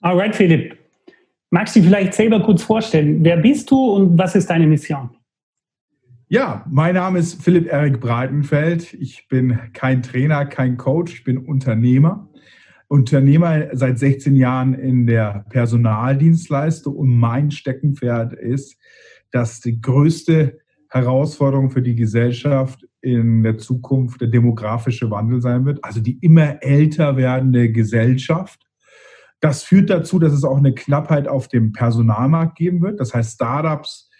Alright, Philipp. Magst du dich vielleicht selber kurz vorstellen? Wer bist du und was ist deine Mission? Ja, mein Name ist Philipp Erik Breitenfeld. Ich bin kein Trainer, kein Coach, ich bin Unternehmer. Unternehmer seit 16 Jahren in der Personaldienstleistung und mein Steckenpferd ist, dass die größte Herausforderung für die Gesellschaft in der Zukunft der demografische Wandel sein wird, also die immer älter werdende Gesellschaft. Das führt dazu, dass es auch eine Knappheit auf dem Personalmarkt geben wird. Das heißt, Startups,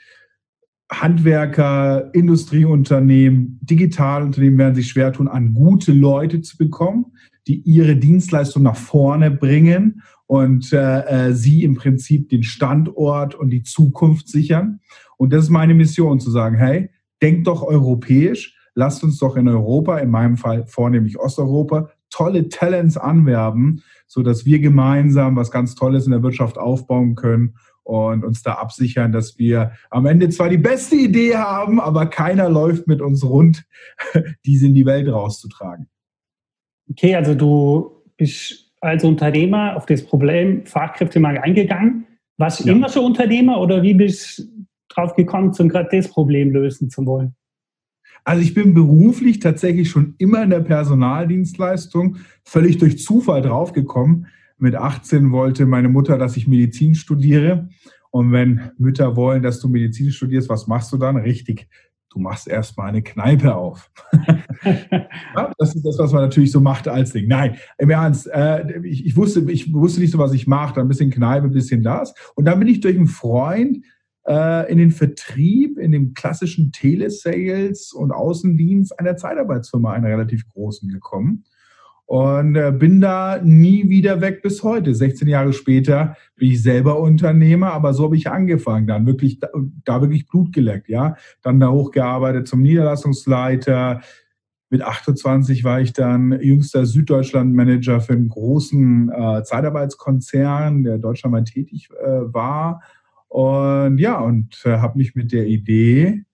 Handwerker, Industrieunternehmen, Digitalunternehmen werden sich schwer tun, an gute Leute zu bekommen, die ihre Dienstleistung nach vorne bringen und äh, äh sie im Prinzip den Standort und die Zukunft sichern. Und das ist meine Mission, zu sagen, hey, denkt doch europäisch, lasst uns doch in Europa, in meinem Fall vornehmlich Osteuropa, tolle Talents anwerben, so dass wir gemeinsam was ganz Tolles in der Wirtschaft aufbauen können und uns da absichern, dass wir am Ende zwar die beste Idee haben, aber keiner läuft mit uns rund, diese in die Welt rauszutragen. Okay, also du bist als Unternehmer auf das Problem Fachkräftemangel eingegangen. Warst du ja. immer schon Unternehmer oder wie bist du drauf gekommen, zum gerade das Problem lösen zu wollen? Also ich bin beruflich tatsächlich schon immer in der Personaldienstleistung, völlig durch Zufall draufgekommen. Mit 18 wollte meine Mutter, dass ich Medizin studiere. Und wenn Mütter wollen, dass du Medizin studierst, was machst du dann? Richtig, du machst erstmal eine Kneipe auf. ja, das ist das, was man natürlich so macht als Ding. Nein, im Ernst, äh, ich, ich, wusste, ich wusste nicht so, was ich mache. Dann ein bisschen Kneipe, ein bisschen das. Und dann bin ich durch einen Freund in den Vertrieb, in dem klassischen Telesales und Außendienst einer Zeitarbeitsfirma, einer relativ großen, gekommen. Und äh, bin da nie wieder weg bis heute. 16 Jahre später bin ich selber Unternehmer, aber so habe ich angefangen. Dann wirklich, da, da wirklich Blut geleckt, ja. Dann da hochgearbeitet zum Niederlassungsleiter. Mit 28 war ich dann jüngster Süddeutschland-Manager für einen großen äh, Zeitarbeitskonzern, der deutschlandweit tätig äh, war. Und ja, und äh, habe mich mit der Idee,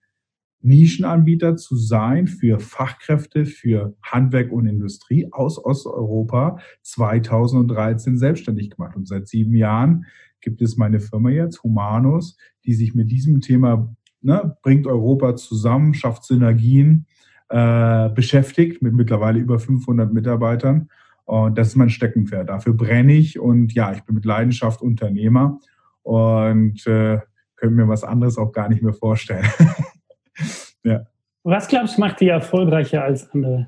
Nischenanbieter zu sein für Fachkräfte, für Handwerk und Industrie aus Osteuropa 2013 selbstständig gemacht. Und seit sieben Jahren gibt es meine Firma jetzt, Humanus, die sich mit diesem Thema ne, bringt Europa zusammen, schafft Synergien, äh, beschäftigt mit mittlerweile über 500 Mitarbeitern. Und das ist mein Steckenpferd. Dafür brenne ich und ja, ich bin mit Leidenschaft Unternehmer und äh, können mir was anderes auch gar nicht mehr vorstellen. ja. Was glaubst du, macht dich erfolgreicher als andere?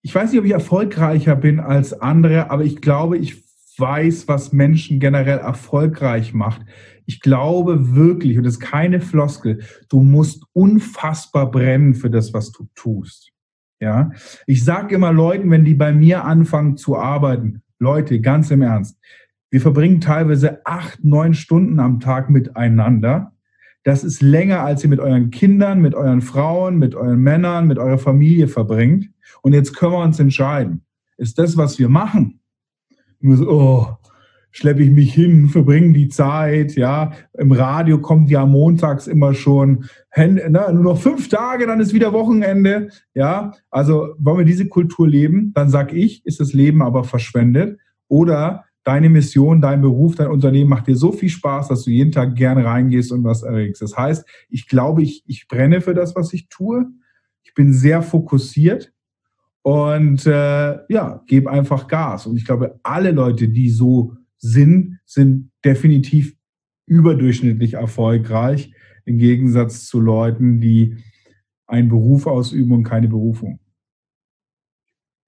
Ich weiß nicht, ob ich erfolgreicher bin als andere, aber ich glaube, ich weiß, was Menschen generell erfolgreich macht. Ich glaube wirklich, und das ist keine Floskel, du musst unfassbar brennen für das, was du tust. Ja, ich sage immer Leuten, wenn die bei mir anfangen zu arbeiten, Leute, ganz im Ernst, wir verbringen teilweise acht, neun Stunden am Tag miteinander. Das ist länger, als ihr mit euren Kindern, mit euren Frauen, mit euren Männern, mit eurer Familie verbringt. Und jetzt können wir uns entscheiden. Ist das, was wir machen? Nur so, oh, schleppe ich mich hin, verbringe die Zeit, ja. Im Radio kommt ja montags immer schon, na, nur noch fünf Tage, dann ist wieder Wochenende, ja. Also wollen wir diese Kultur leben, dann sag ich, ist das Leben aber verschwendet. Oder deine Mission, dein Beruf, dein Unternehmen macht dir so viel Spaß, dass du jeden Tag gerne reingehst und was erregst. Das heißt, ich glaube, ich, ich brenne für das, was ich tue. Ich bin sehr fokussiert und äh, ja, gebe einfach Gas. Und ich glaube, alle Leute, die so sind, sind definitiv überdurchschnittlich erfolgreich im Gegensatz zu Leuten, die einen Beruf ausüben und keine Berufung.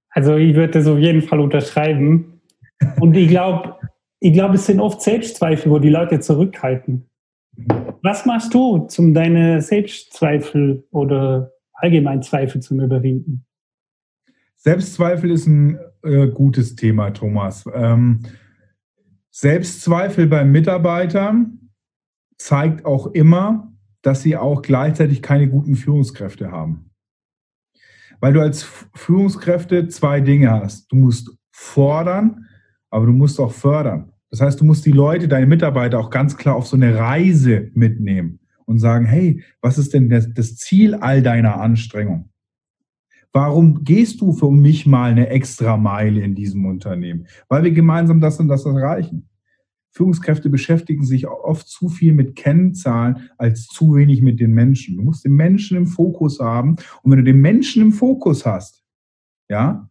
Also ich würde das auf jeden Fall unterschreiben. Und ich glaube, ich glaube, es sind oft Selbstzweifel, wo die Leute zurückhalten. Was machst du, um deine Selbstzweifel oder allgemein Zweifel zu überwinden? Selbstzweifel ist ein äh, gutes Thema, Thomas. Ähm, Selbstzweifel bei Mitarbeitern zeigt auch immer, dass sie auch gleichzeitig keine guten Führungskräfte haben. Weil du als Führungskräfte zwei Dinge hast. Du musst fordern aber du musst auch fördern. Das heißt, du musst die Leute, deine Mitarbeiter auch ganz klar auf so eine Reise mitnehmen und sagen, hey, was ist denn das, Ziel all deiner Anstrengung? Warum gehst du für mich mal eine extra Meile in diesem Unternehmen? Weil wir gemeinsam das und das erreichen. Führungskräfte beschäftigen sich oft zu viel mit Kennzahlen als zu wenig mit den Menschen. Du musst den Menschen im Fokus haben. Und wenn du den Menschen im Fokus hast, ja,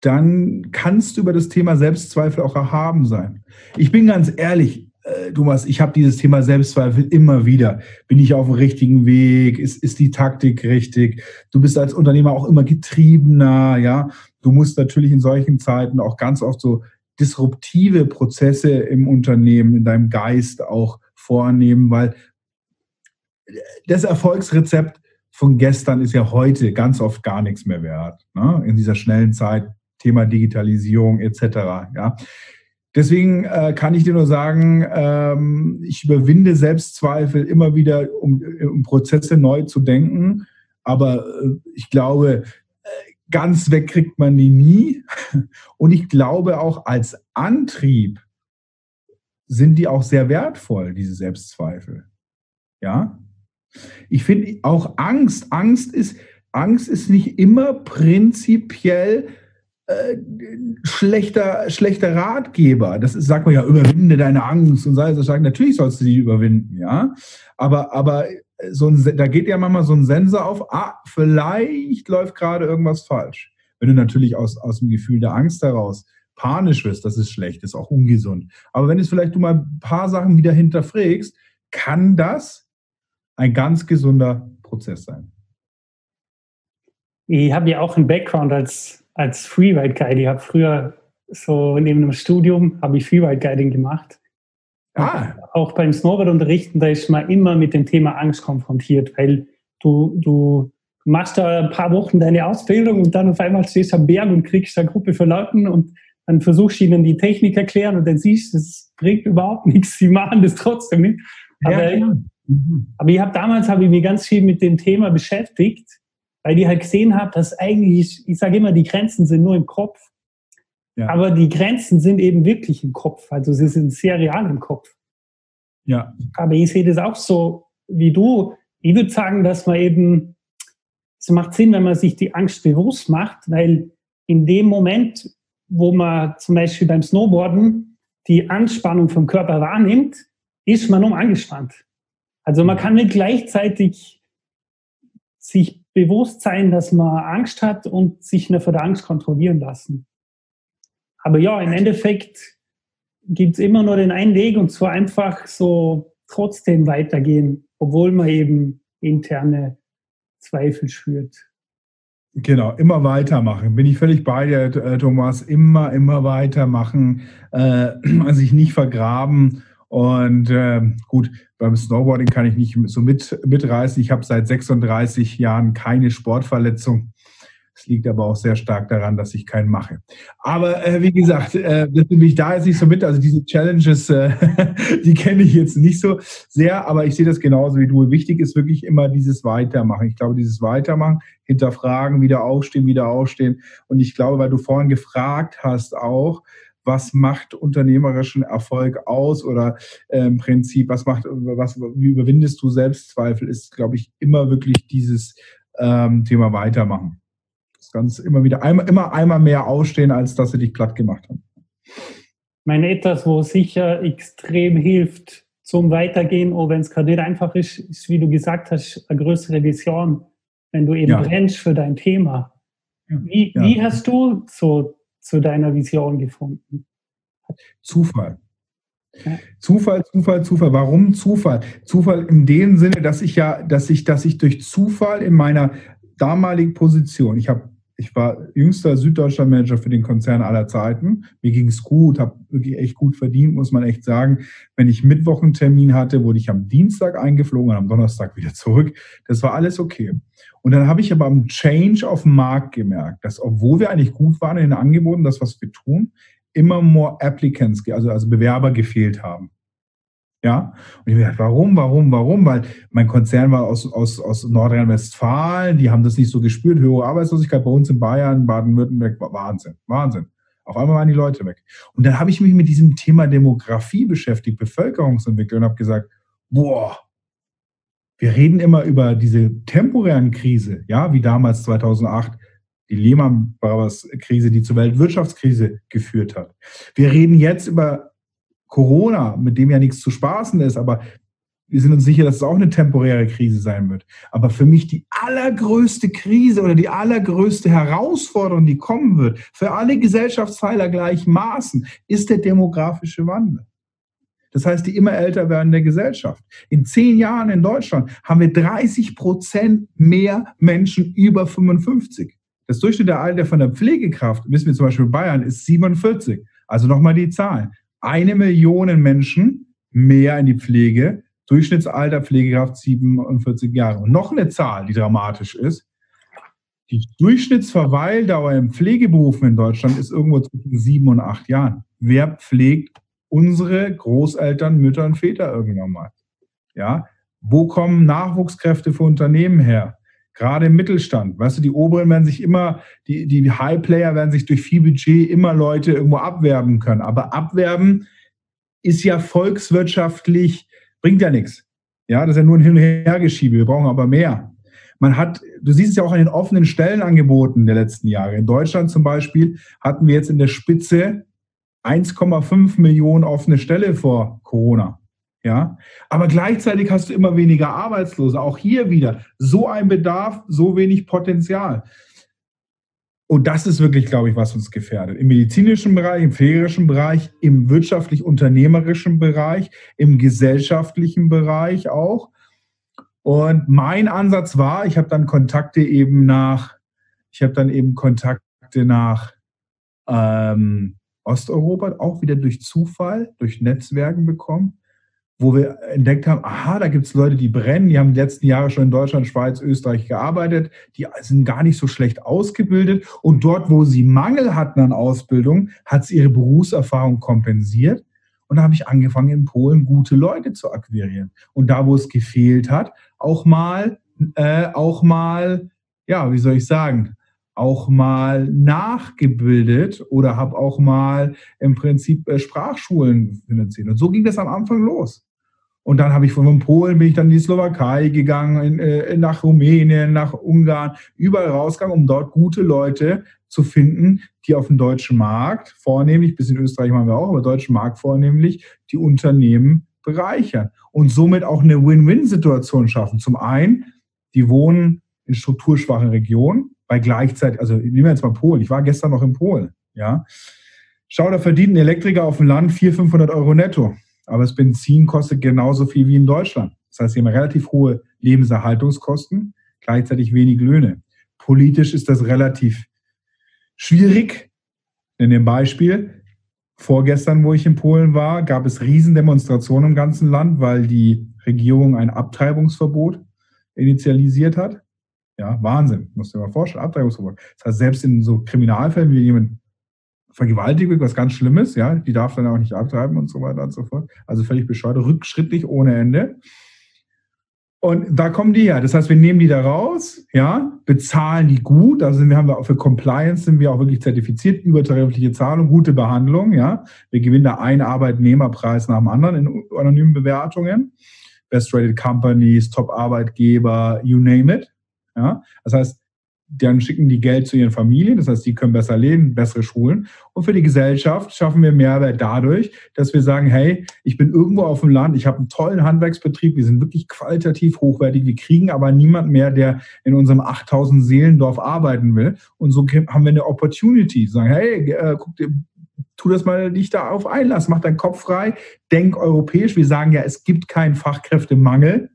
dann kannst du über das Thema Selbstzweifel auch erhaben sein. Ich bin ganz ehrlich, äh, Thomas, ich habe dieses Thema Selbstzweifel immer wieder. Bin ich auf dem richtigen Weg? Ist, ist die Taktik richtig? Du bist als Unternehmer auch immer getriebener, ja. Du musst natürlich in solchen Zeiten auch ganz oft so disruptive Prozesse im Unternehmen, in deinem Geist auch vornehmen, weil das Erfolgsrezept von gestern ist ja heute ganz oft gar nichts mehr wert. Ne? In dieser schnellen Zeit, Thema Digitalisierung etc. Ja? Deswegen äh, kann ich dir nur sagen, ähm, ich überwinde Selbstzweifel immer wieder, um, um Prozesse neu zu denken. Aber äh, ich glaube, ganz weg kriegt man die nie. Und ich glaube auch als Antrieb sind die auch sehr wertvoll, diese Selbstzweifel. Ja? Ich finde auch Angst, Angst ist, Angst ist nicht immer prinzipiell äh, schlechter, schlechter Ratgeber. Das ist, sagt man ja, überwinde deine Angst und sei es sagen, natürlich sollst du sie überwinden, ja. Aber, aber so ein, da geht ja manchmal so ein Sensor auf, ah, vielleicht läuft gerade irgendwas falsch. Wenn du natürlich aus, aus dem Gefühl der Angst heraus panisch wirst, das ist schlecht, ist auch ungesund. Aber wenn es vielleicht du mal ein paar Sachen wieder hinterfragst, kann das ein ganz gesunder Prozess sein. Ich habe ja auch einen Background als, als Freeride Guide. Ich habe früher so neben dem Studium habe ich Freeride Guiding gemacht. Ah. Auch beim Snowboard-Unterrichten, da ist man immer mit dem Thema Angst konfrontiert, weil du, du machst da ein paar Wochen deine Ausbildung und dann auf einmal stehst du am Berg und kriegst eine Gruppe von Leuten und dann versuchst du ihnen die Technik erklären und dann siehst du, das bringt überhaupt nichts. Sie machen das trotzdem nicht. Aber, ja, mhm. aber ich habe damals habe ich mich ganz viel mit dem Thema beschäftigt, weil ich halt gesehen habe, dass eigentlich, ich sage immer, die Grenzen sind nur im Kopf. Ja. Aber die Grenzen sind eben wirklich im Kopf. Also sie sind sehr real im Kopf. Ja. Aber ich sehe das auch so wie du. Ich würde sagen, dass man eben, es macht Sinn, wenn man sich die Angst bewusst macht, weil in dem Moment, wo man zum Beispiel beim Snowboarden die Anspannung vom Körper wahrnimmt, ist man um angespannt. Also man kann nicht gleichzeitig sich bewusst sein, dass man Angst hat und sich nur vor der Angst kontrollieren lassen. Aber ja, im Endeffekt gibt es immer nur den einen Weg und zwar einfach so trotzdem weitergehen, obwohl man eben interne Zweifel spürt. Genau, immer weitermachen. Bin ich völlig bei dir, äh, Thomas. Immer, immer weitermachen, äh, sich nicht vergraben. Und äh, gut, beim Snowboarding kann ich nicht so mit, mitreißen. Ich habe seit 36 Jahren keine Sportverletzung. Es liegt aber auch sehr stark daran, dass ich keinen mache. Aber äh, wie gesagt, äh, das nehme ich da jetzt nicht so mit. Also diese Challenges, äh, die kenne ich jetzt nicht so sehr, aber ich sehe das genauso wie du. Wichtig ist wirklich immer dieses Weitermachen. Ich glaube, dieses Weitermachen, hinterfragen, wieder aufstehen, wieder aufstehen. Und ich glaube, weil du vorhin gefragt hast auch, was macht unternehmerischen Erfolg aus oder äh, im Prinzip, was macht, was, wie überwindest du Selbstzweifel, ist, glaube ich, immer wirklich dieses ähm, Thema Weitermachen ganz immer wieder einmal, immer einmal mehr ausstehen, als dass sie dich platt gemacht haben. Mein etwas, wo sicher extrem hilft zum Weitergehen, auch wenn es gerade nicht einfach ist, ist, wie du gesagt hast, eine größere Vision, wenn du eben ja. brennst für dein Thema. Wie, ja. wie hast du so zu deiner Vision gefunden? Zufall. Ja. Zufall, Zufall, Zufall. Warum Zufall? Zufall in dem Sinne, dass ich ja, dass ich, dass ich durch Zufall in meiner damaligen Position, ich habe ich war jüngster süddeutscher Manager für den Konzern aller Zeiten. Mir ging es gut, habe wirklich echt gut verdient, muss man echt sagen. Wenn ich Mittwoch einen Termin hatte, wurde ich am Dienstag eingeflogen und am Donnerstag wieder zurück. Das war alles okay. Und dann habe ich aber am Change auf dem Markt gemerkt, dass obwohl wir eigentlich gut waren in den Angeboten, das, was wir tun, immer more Applicants, also, also Bewerber gefehlt haben. Ja, und ich mir gedacht, warum, warum, warum? Weil mein Konzern war aus, aus, aus Nordrhein-Westfalen, die haben das nicht so gespürt, höhere Arbeitslosigkeit bei uns in Bayern, Baden-Württemberg, Wahnsinn, Wahnsinn. Auf einmal waren die Leute weg. Und dann habe ich mich mit diesem Thema Demografie beschäftigt, Bevölkerungsentwicklung und habe gesagt, boah, wir reden immer über diese temporären Krise, ja, wie damals 2008 die Lehman Brothers Krise, die zur Weltwirtschaftskrise geführt hat. Wir reden jetzt über Corona, mit dem ja nichts zu spaßen ist, aber wir sind uns sicher, dass es auch eine temporäre Krise sein wird. Aber für mich die allergrößte Krise oder die allergrößte Herausforderung, die kommen wird, für alle Gesellschaftsteile gleichermaßen, ist der demografische Wandel. Das heißt, die immer älter werdende Gesellschaft. In zehn Jahren in Deutschland haben wir 30 Prozent mehr Menschen über 55. Das Durchschnitt der Alter von der Pflegekraft, wissen wir zum Beispiel in Bayern, ist 47. Also nochmal die Zahlen. Eine Million Menschen mehr in die Pflege Durchschnittsalter Pflegekraft 47 Jahre. Und noch eine Zahl, die dramatisch ist. Die Durchschnittsverweildauer im Pflegeberufen in Deutschland ist irgendwo zwischen sieben und acht Jahren. Wer pflegt unsere Großeltern, Mütter und Väter irgendwann mal? Ja, wo kommen Nachwuchskräfte für Unternehmen her? Gerade im Mittelstand. Weißt du, die Oberen werden sich immer, die, die High-Player werden sich durch viel Budget immer Leute irgendwo abwerben können. Aber abwerben ist ja volkswirtschaftlich Bringt ja nichts. Ja, das ist ja nur ein Hin- und Hergeschiebe. Wir brauchen aber mehr. Man hat, du siehst es ja auch an den offenen Stellenangeboten der letzten Jahre. In Deutschland zum Beispiel hatten wir jetzt in der Spitze 1,5 Millionen offene Stelle vor Corona. Ja, aber gleichzeitig hast du immer weniger Arbeitslose. Auch hier wieder so ein Bedarf, so wenig Potenzial. Und das ist wirklich, glaube ich, was uns gefährdet. Im medizinischen Bereich, im pflegerischen Bereich, im wirtschaftlich-unternehmerischen Bereich, im gesellschaftlichen Bereich auch. Und mein Ansatz war, ich habe dann Kontakte eben nach, ich habe dann eben Kontakte nach ähm, Osteuropa, auch wieder durch Zufall, durch Netzwerken bekommen wo wir entdeckt haben, aha, da gibt es Leute, die brennen, die haben die letzten Jahre schon in Deutschland, Schweiz, Österreich gearbeitet, die sind gar nicht so schlecht ausgebildet. Und dort, wo sie Mangel hatten an Ausbildung, hat sie ihre Berufserfahrung kompensiert. Und da habe ich angefangen, in Polen gute Leute zu akquirieren. Und da, wo es gefehlt hat, auch mal, äh, auch mal, ja, wie soll ich sagen, auch mal nachgebildet oder habe auch mal im Prinzip äh, Sprachschulen finanziert. Und so ging das am Anfang los. Und dann habe ich von Polen bin ich dann in die Slowakei gegangen, in, äh, nach Rumänien, nach Ungarn, überall rausgegangen, um dort gute Leute zu finden, die auf dem deutschen Markt vornehmlich, bis in Österreich machen wir auch, aber deutschen Markt vornehmlich, die Unternehmen bereichern und somit auch eine Win-Win-Situation schaffen. Zum einen, die wohnen in strukturschwachen Regionen, bei gleichzeitig, also nehmen wir jetzt mal Polen. Ich war gestern noch in Polen, ja. Schau, da verdient ein Elektriker auf dem Land 400, 500 Euro netto aber das Benzin kostet genauso viel wie in Deutschland. Das heißt, sie haben relativ hohe Lebenserhaltungskosten, gleichzeitig wenig Löhne. Politisch ist das relativ schwierig. In dem Beispiel, vorgestern, wo ich in Polen war, gab es Riesendemonstrationen im ganzen Land, weil die Regierung ein Abtreibungsverbot initialisiert hat. Ja, Wahnsinn, musst du dir mal vorstellen, Abtreibungsverbot. Das heißt, selbst in so Kriminalfällen, wie jemand Vergewaltigung, was ganz Schlimmes, ja, die darf dann auch nicht abtreiben und so weiter und so fort. Also völlig bescheuert, rückschrittlich ohne Ende. Und da kommen die her. Das heißt, wir nehmen die da raus, ja, bezahlen die gut. Also wir haben wir auch für Compliance sind wir auch wirklich zertifiziert, übertarifliche Zahlung, gute Behandlung, ja. Wir gewinnen da einen Arbeitnehmerpreis nach dem anderen in anonymen Bewertungen. Best Rated Companies, Top Arbeitgeber, you name it. Ja. Das heißt, dann schicken die Geld zu ihren Familien, das heißt, die können besser leben, bessere Schulen. Und für die Gesellschaft schaffen wir Mehrwert dadurch, dass wir sagen, hey, ich bin irgendwo auf dem Land, ich habe einen tollen Handwerksbetrieb, wir sind wirklich qualitativ hochwertig, wir kriegen aber niemand mehr, der in unserem 8000 Seelendorf arbeiten will. Und so haben wir eine Opportunity, sagen, hey, äh, guck dir, tu das mal dich darauf einlass, mach deinen Kopf frei, denk europäisch. Wir sagen ja, es gibt keinen Fachkräftemangel,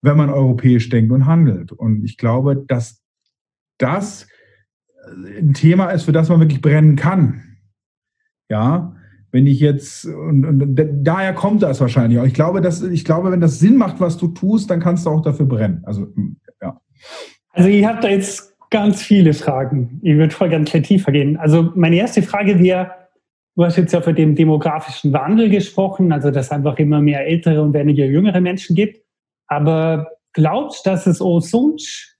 wenn man europäisch denkt und handelt. Und ich glaube, dass das ein Thema ist, für das man wirklich brennen kann. Ja, wenn ich jetzt, und, und daher kommt das wahrscheinlich auch. Ich glaube, dass, ich glaube, wenn das Sinn macht, was du tust, dann kannst du auch dafür brennen. Also, ja. Also, ich habe da jetzt ganz viele Fragen. Ich würde voll ganz tiefer gehen. Also, meine erste Frage wäre, du hast jetzt ja für den demografischen Wandel gesprochen, also dass es einfach immer mehr ältere und weniger jüngere Menschen gibt. Aber glaubst du, dass es auch sonst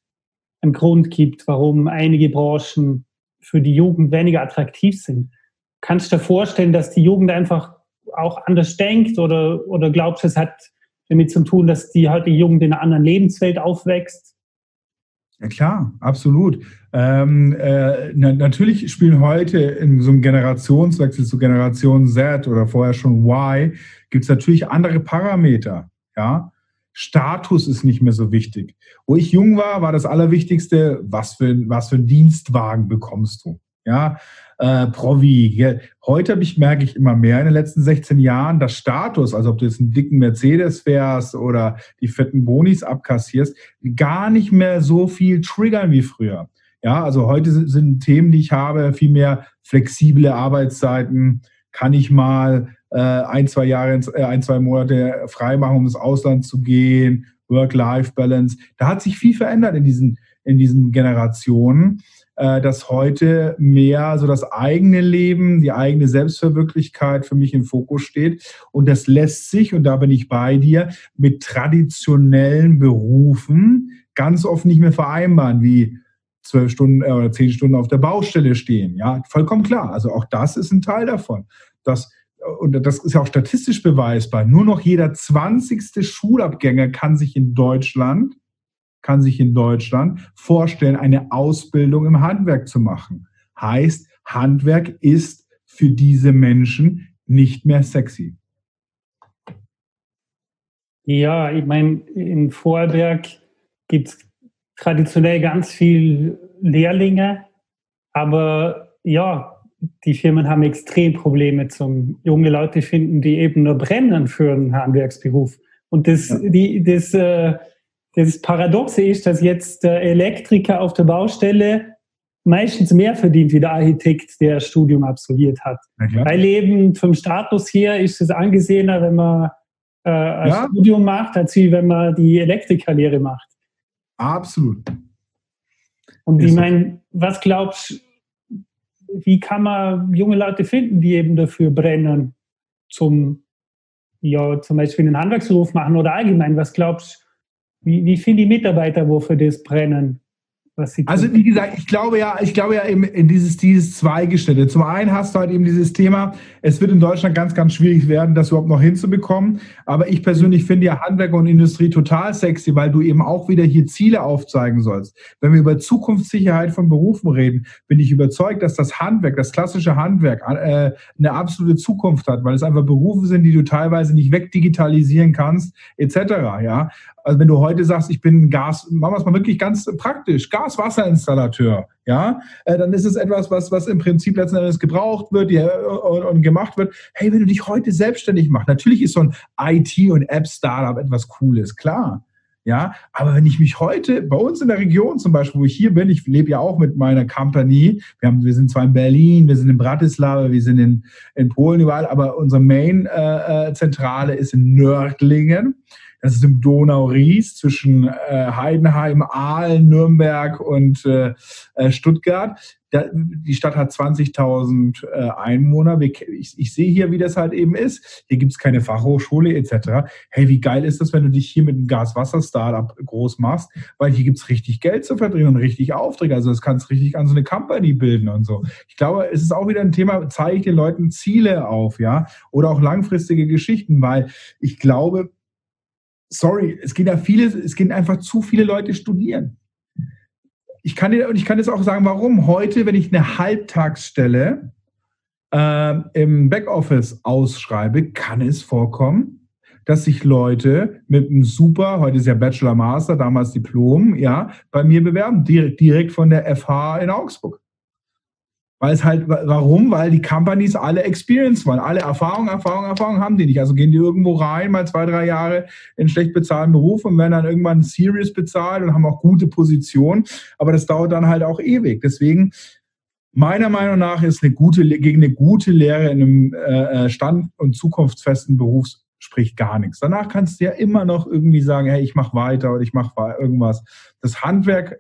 einen Grund gibt, warum einige Branchen für die Jugend weniger attraktiv sind. Kannst du dir vorstellen, dass die Jugend einfach auch anders denkt oder, oder glaubst du, es hat damit zu tun, dass die die Jugend in einer anderen Lebenswelt aufwächst? Ja klar, absolut. Ähm, äh, na, natürlich spielen heute in so einem Generationswechsel zu Generation Z oder vorher schon Y, gibt es natürlich andere Parameter. Ja, Status ist nicht mehr so wichtig. Wo ich jung war, war das Allerwichtigste, was für, was für einen Dienstwagen bekommst du. Ja, äh, Provi. Heute ich, merke ich immer mehr in den letzten 16 Jahren, dass Status, also ob du jetzt einen dicken Mercedes fährst oder die fetten Bonis abkassierst, gar nicht mehr so viel triggern wie früher. Ja, also heute sind Themen, die ich habe, viel mehr flexible Arbeitszeiten. Kann ich mal ein, zwei Jahre, äh, ein, zwei Monate frei machen, um ins Ausland zu gehen? Work-Life-Balance. Da hat sich viel verändert in diesen, in diesen Generationen. Äh, dass heute mehr so das eigene Leben, die eigene Selbstverwirklichkeit für mich im Fokus steht. Und das lässt sich, und da bin ich bei dir, mit traditionellen Berufen ganz oft nicht mehr vereinbaren, wie zwölf Stunden äh, oder zehn Stunden auf der Baustelle stehen. Ja, vollkommen klar. Also auch das ist ein Teil davon. Das, und das ist ja auch statistisch beweisbar. Nur noch jeder zwanzigste Schulabgänger kann sich in Deutschland kann sich in Deutschland vorstellen, eine Ausbildung im Handwerk zu machen. Heißt, Handwerk ist für diese Menschen nicht mehr sexy. Ja, ich meine, in Vorwerk gibt es traditionell ganz viel Lehrlinge, aber ja, die Firmen haben extrem Probleme zum junge Leute finden, die eben nur brennen für einen Handwerksberuf. Und das, ja. die, das äh, das Paradoxe ist, dass jetzt der Elektriker auf der Baustelle meistens mehr verdient wie der Architekt, der Studium absolviert hat. Ja, Weil eben vom Status her ist es angesehener, wenn man äh, ein ja. Studium macht, als wie wenn man die Elektrikerlehre macht. Absolut. Und ist ich meine, was glaubst du, wie kann man junge Leute finden, die eben dafür brennen, zum, ja, zum Beispiel einen Handwerksberuf machen oder allgemein? Was glaubst du, wie, wie viele Mitarbeiter, wofür das brennen? Also wie gesagt, ich glaube ja, ich glaube ja eben in dieses, dieses Zweigeschnitte. Zum einen hast du halt eben dieses Thema, es wird in Deutschland ganz, ganz schwierig werden, das überhaupt noch hinzubekommen. Aber ich persönlich finde ja Handwerk und Industrie total sexy, weil du eben auch wieder hier Ziele aufzeigen sollst. Wenn wir über Zukunftssicherheit von Berufen reden, bin ich überzeugt, dass das Handwerk, das klassische Handwerk, äh, eine absolute Zukunft hat, weil es einfach Berufe sind, die du teilweise nicht wegdigitalisieren kannst, etc. Ja, also wenn du heute sagst, ich bin Gas, machen wir es mal wirklich ganz praktisch, Gaswasserinstallateur, ja, äh, dann ist es etwas, was, was im Prinzip letzten Endes gebraucht wird ja, und, und, gemacht wird. Hey, wenn du dich heute selbstständig machst, natürlich ist so ein IT- und App-Startup etwas Cooles, klar. Ja, aber wenn ich mich heute bei uns in der Region zum Beispiel, wo ich hier bin, ich lebe ja auch mit meiner Company, wir, haben, wir sind zwar in Berlin, wir sind in Bratislava, wir sind in, in Polen überall, aber unsere Main-Zentrale äh, äh ist in Nördlingen. Das ist im Donau-Ries zwischen äh, Heidenheim, Aalen, Nürnberg und äh, äh Stuttgart. Da, die Stadt hat 20.000 äh, Einwohner. Ich, ich, sehe hier, wie das halt eben ist. Hier gibt es keine Fachhochschule etc. Hey, wie geil ist das, wenn du dich hier mit einem Gas-Wasser-Startup groß machst? Weil hier gibt es richtig Geld zu verdienen und richtig Aufträge. Also das kannst richtig an so eine Company bilden und so. Ich glaube, es ist auch wieder ein Thema, zeige ich den Leuten Ziele auf, ja, oder auch langfristige Geschichten, weil ich glaube, sorry, es gehen ja viele, es gehen einfach zu viele Leute studieren. Ich kann dir, und ich kann jetzt auch sagen, warum. Heute, wenn ich eine Halbtagsstelle äh, im Backoffice ausschreibe, kann es vorkommen, dass sich Leute mit einem super, heute ist ja Bachelor Master, damals Diplom, ja, bei mir bewerben, direkt, direkt von der FH in Augsburg. Weil es halt, warum? Weil die Companies alle Experience wollen. Alle Erfahrung, Erfahrung, Erfahrung haben die nicht. Also gehen die irgendwo rein, mal zwei, drei Jahre in schlecht bezahlten Beruf und werden dann irgendwann Serious bezahlt und haben auch gute Positionen. Aber das dauert dann halt auch ewig. Deswegen, meiner Meinung nach ist eine gute, gegen eine gute Lehre in einem äh, äh stand- und zukunftsfesten Berufs spricht gar nichts. Danach kannst du ja immer noch irgendwie sagen, hey, ich mache weiter oder ich mache irgendwas. Das Handwerk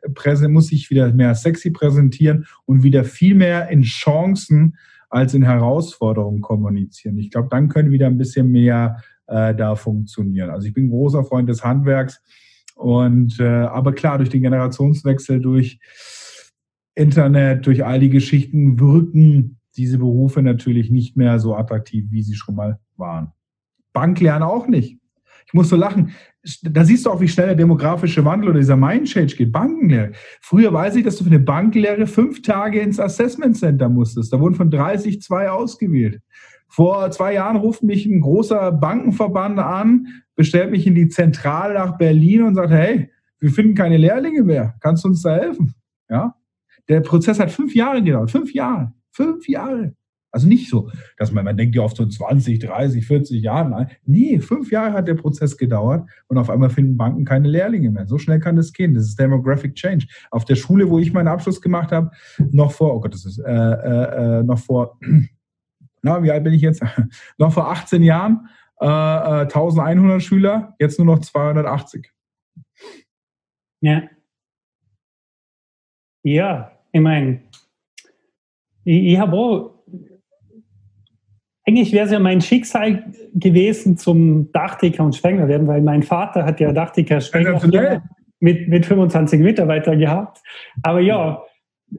muss sich wieder mehr sexy präsentieren und wieder viel mehr in Chancen als in Herausforderungen kommunizieren. Ich glaube, dann können wieder ein bisschen mehr äh, da funktionieren. Also ich bin großer Freund des Handwerks und äh, aber klar, durch den Generationswechsel, durch Internet, durch all die Geschichten wirken diese Berufe natürlich nicht mehr so attraktiv, wie sie schon mal waren. Bank lernen auch nicht. Ich muss so lachen. Da siehst du auch, wie schnell der demografische Wandel oder dieser Mind-Change geht. Bankenlehre. Früher weiß ich, dass du für eine Bankenlehre fünf Tage ins Assessment Center musstest. Da wurden von 30 zwei ausgewählt. Vor zwei Jahren ruft mich ein großer Bankenverband an, bestellt mich in die Zentrale nach Berlin und sagt, hey, wir finden keine Lehrlinge mehr. Kannst du uns da helfen? Ja. Der Prozess hat fünf Jahre gedauert. Fünf Jahre. Fünf Jahre. Also nicht so, dass man, man denkt ja oft so 20, 30, 40 Jahre. Nee, fünf Jahre hat der Prozess gedauert und auf einmal finden Banken keine Lehrlinge mehr. So schnell kann das gehen. Das ist Demographic Change. Auf der Schule, wo ich meinen Abschluss gemacht habe, noch vor, oh Gott, das ist, äh, äh, äh noch vor, na, wie alt bin ich jetzt? noch vor 18 Jahren, äh, 1100 äh, Schüler, jetzt nur noch 280. Ja. Ja, ich meine, ich, ich habe auch, eigentlich wäre es ja mein Schicksal gewesen, zum Dachdecker und Spengler werden, weil mein Vater hat ja Dachdecker Spengler mit, mit 25 Mitarbeitern gehabt. Aber ja,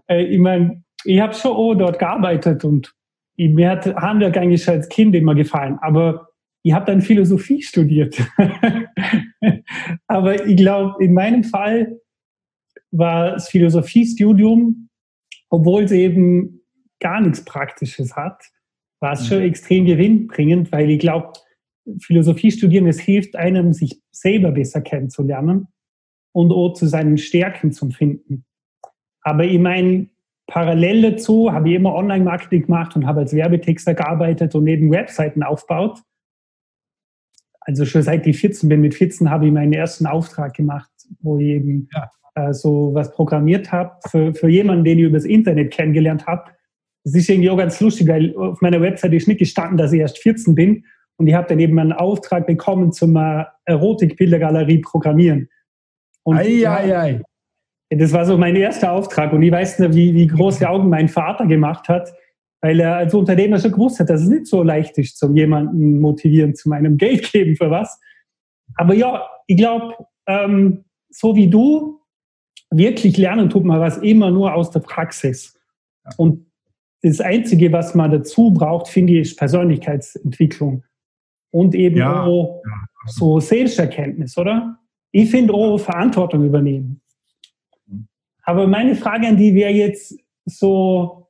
äh, ich meine, ich habe schon auch dort gearbeitet und mir hat Handwerk eigentlich als Kind immer gefallen. Aber ich habe dann Philosophie studiert. aber ich glaube, in meinem Fall war das Philosophiestudium, obwohl es eben gar nichts Praktisches hat, war es schon mhm. extrem gewinnbringend, weil ich glaube, Philosophie studieren, es hilft einem, sich selber besser kennenzulernen und auch zu seinen Stärken zu finden. Aber ich meine, parallel dazu habe ich immer Online-Marketing gemacht und habe als Werbetexter gearbeitet und neben Webseiten aufgebaut. Also schon seit ich 14 bin, mit 14 habe ich meinen ersten Auftrag gemacht, wo ich eben ja. äh, so was programmiert habe für, für jemanden, den ich übers Internet kennengelernt habe das ist irgendwie auch ganz lustig, weil auf meiner Website ist nicht gestanden, dass ich erst 14 bin. Und ich habe dann eben einen Auftrag bekommen zum äh, Erotikbildergalerie programmieren. Und ei, ei, ei. Das war so mein erster Auftrag. Und ich weiß nicht, wie, wie große Augen mein Vater gemacht hat, weil er als Unternehmer schon gewusst hat, dass es nicht so leicht ist, zum jemanden motivieren, zu meinem Geld geben für was. Aber ja, ich glaube, ähm, so wie du, wirklich lernen tut man was immer nur aus der Praxis. Und das Einzige, was man dazu braucht, finde ich, ist Persönlichkeitsentwicklung und eben ja, auch ja. so Selbsterkenntnis, oder? Ich finde auch Verantwortung übernehmen. Aber meine Frage an die wäre jetzt so,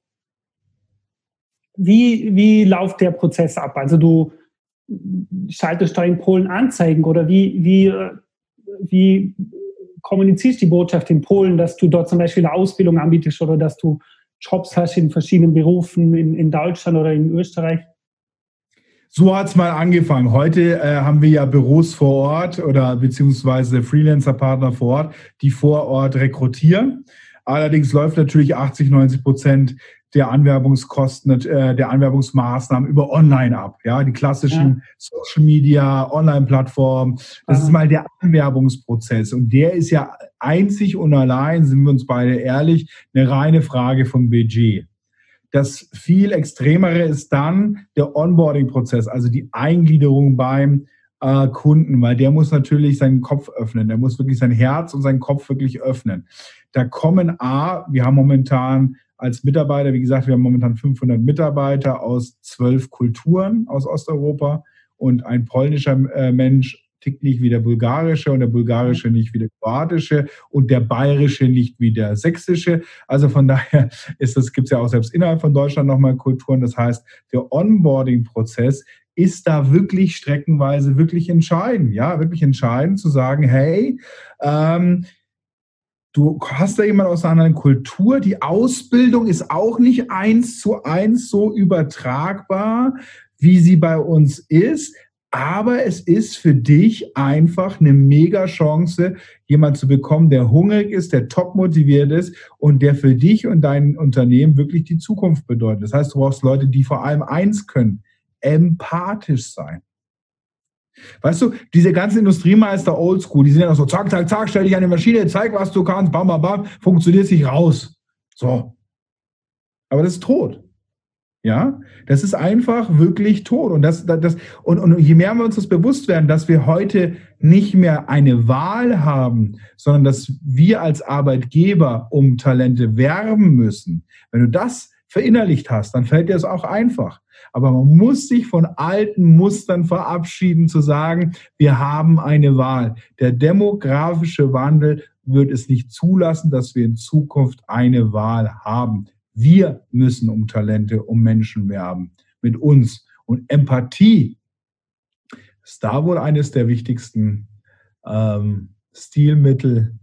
wie, wie läuft der Prozess ab? Also du schaltest da in Polen Anzeigen oder wie, wie, wie kommunizierst die Botschaft in Polen, dass du dort zum Beispiel eine Ausbildung anbietest oder dass du Jobs hast in verschiedenen Berufen in, in Deutschland oder in Österreich? So hat es mal angefangen. Heute äh, haben wir ja Büros vor Ort oder beziehungsweise Freelancer-Partner vor Ort, die vor Ort rekrutieren. Allerdings läuft natürlich 80, 90 Prozent der Anwerbungskosten, äh, der Anwerbungsmaßnahmen über Online ab. Ja, die klassischen ja. Social Media, Online-Plattformen. Das Aha. ist mal der Anwerbungsprozess. Und der ist ja einzig und allein, sind wir uns beide ehrlich, eine reine Frage vom Budget. Das viel extremere ist dann der Onboarding-Prozess, also die Eingliederung beim äh, Kunden, weil der muss natürlich seinen Kopf öffnen. Der muss wirklich sein Herz und seinen Kopf wirklich öffnen. Da kommen A, wir haben momentan als Mitarbeiter, wie gesagt, wir haben momentan 500 Mitarbeiter aus zwölf Kulturen aus Osteuropa und ein polnischer äh, Mensch tickt nicht wie der bulgarische und der bulgarische nicht wie der kroatische und der bayerische nicht wie der sächsische. Also von daher ist es, gibt es ja auch selbst innerhalb von Deutschland nochmal Kulturen. Das heißt, der Onboarding-Prozess ist da wirklich streckenweise wirklich entscheidend, ja, wirklich entscheidend zu sagen, hey, ähm, Du hast da jemand aus einer anderen Kultur. Die Ausbildung ist auch nicht eins zu eins so übertragbar, wie sie bei uns ist. Aber es ist für dich einfach eine mega Chance, jemand zu bekommen, der hungrig ist, der top motiviert ist und der für dich und dein Unternehmen wirklich die Zukunft bedeutet. Das heißt, du brauchst Leute, die vor allem eins können, empathisch sein. Weißt du, diese ganzen Industriemeister Oldschool, die sind ja noch so, zack, zack, zack, stell dich an die Maschine, zeig, was du kannst, bam, bam, bam, funktioniert sich raus. So. Aber das ist tot. Ja, das ist einfach wirklich tot. Und, das, das, und, und je mehr wir uns das bewusst werden, dass wir heute nicht mehr eine Wahl haben, sondern dass wir als Arbeitgeber um Talente werben müssen, wenn du das verinnerlicht hast, dann fällt dir es auch einfach. Aber man muss sich von alten Mustern verabschieden, zu sagen, wir haben eine Wahl. Der demografische Wandel wird es nicht zulassen, dass wir in Zukunft eine Wahl haben. Wir müssen um Talente, um Menschen werben. Mit uns. Und Empathie ist da wohl eines der wichtigsten ähm, Stilmittel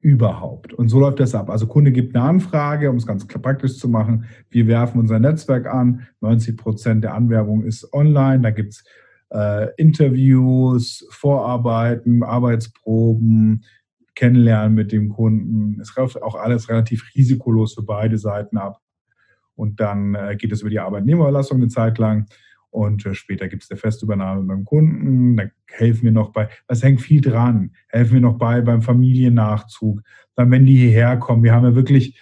überhaupt. Und so läuft das ab. Also Kunde gibt eine Anfrage, um es ganz praktisch zu machen. Wir werfen unser Netzwerk an. 90 Prozent der Anwerbung ist online. Da gibt es äh, Interviews, Vorarbeiten, Arbeitsproben, Kennenlernen mit dem Kunden. Es läuft auch alles relativ risikolos für beide Seiten ab. Und dann äh, geht es über die Arbeitnehmerüberlassung eine Zeit lang. Und äh, später gibt es eine Festübernahme beim Kunden. Da helfen wir noch bei, es hängt viel dran, helfen wir noch bei beim Familiennachzug. Dann, wenn die hierher kommen, wir haben ja wirklich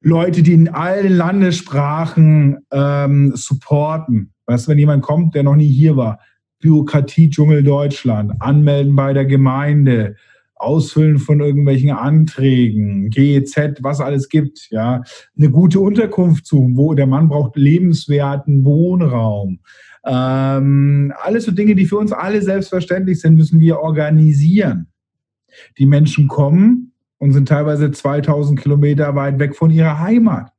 Leute, die in allen Landessprachen ähm, supporten. Weißt du, wenn jemand kommt, der noch nie hier war, Bürokratie-Dschungel Deutschland, anmelden bei der Gemeinde, Ausfüllen von irgendwelchen Anträgen, GEZ, was alles gibt, ja, eine gute Unterkunft suchen, wo der Mann braucht lebenswerten Wohnraum. Ähm, alles so Dinge, die für uns alle selbstverständlich sind, müssen wir organisieren. Die Menschen kommen und sind teilweise 2000 Kilometer weit weg von ihrer Heimat.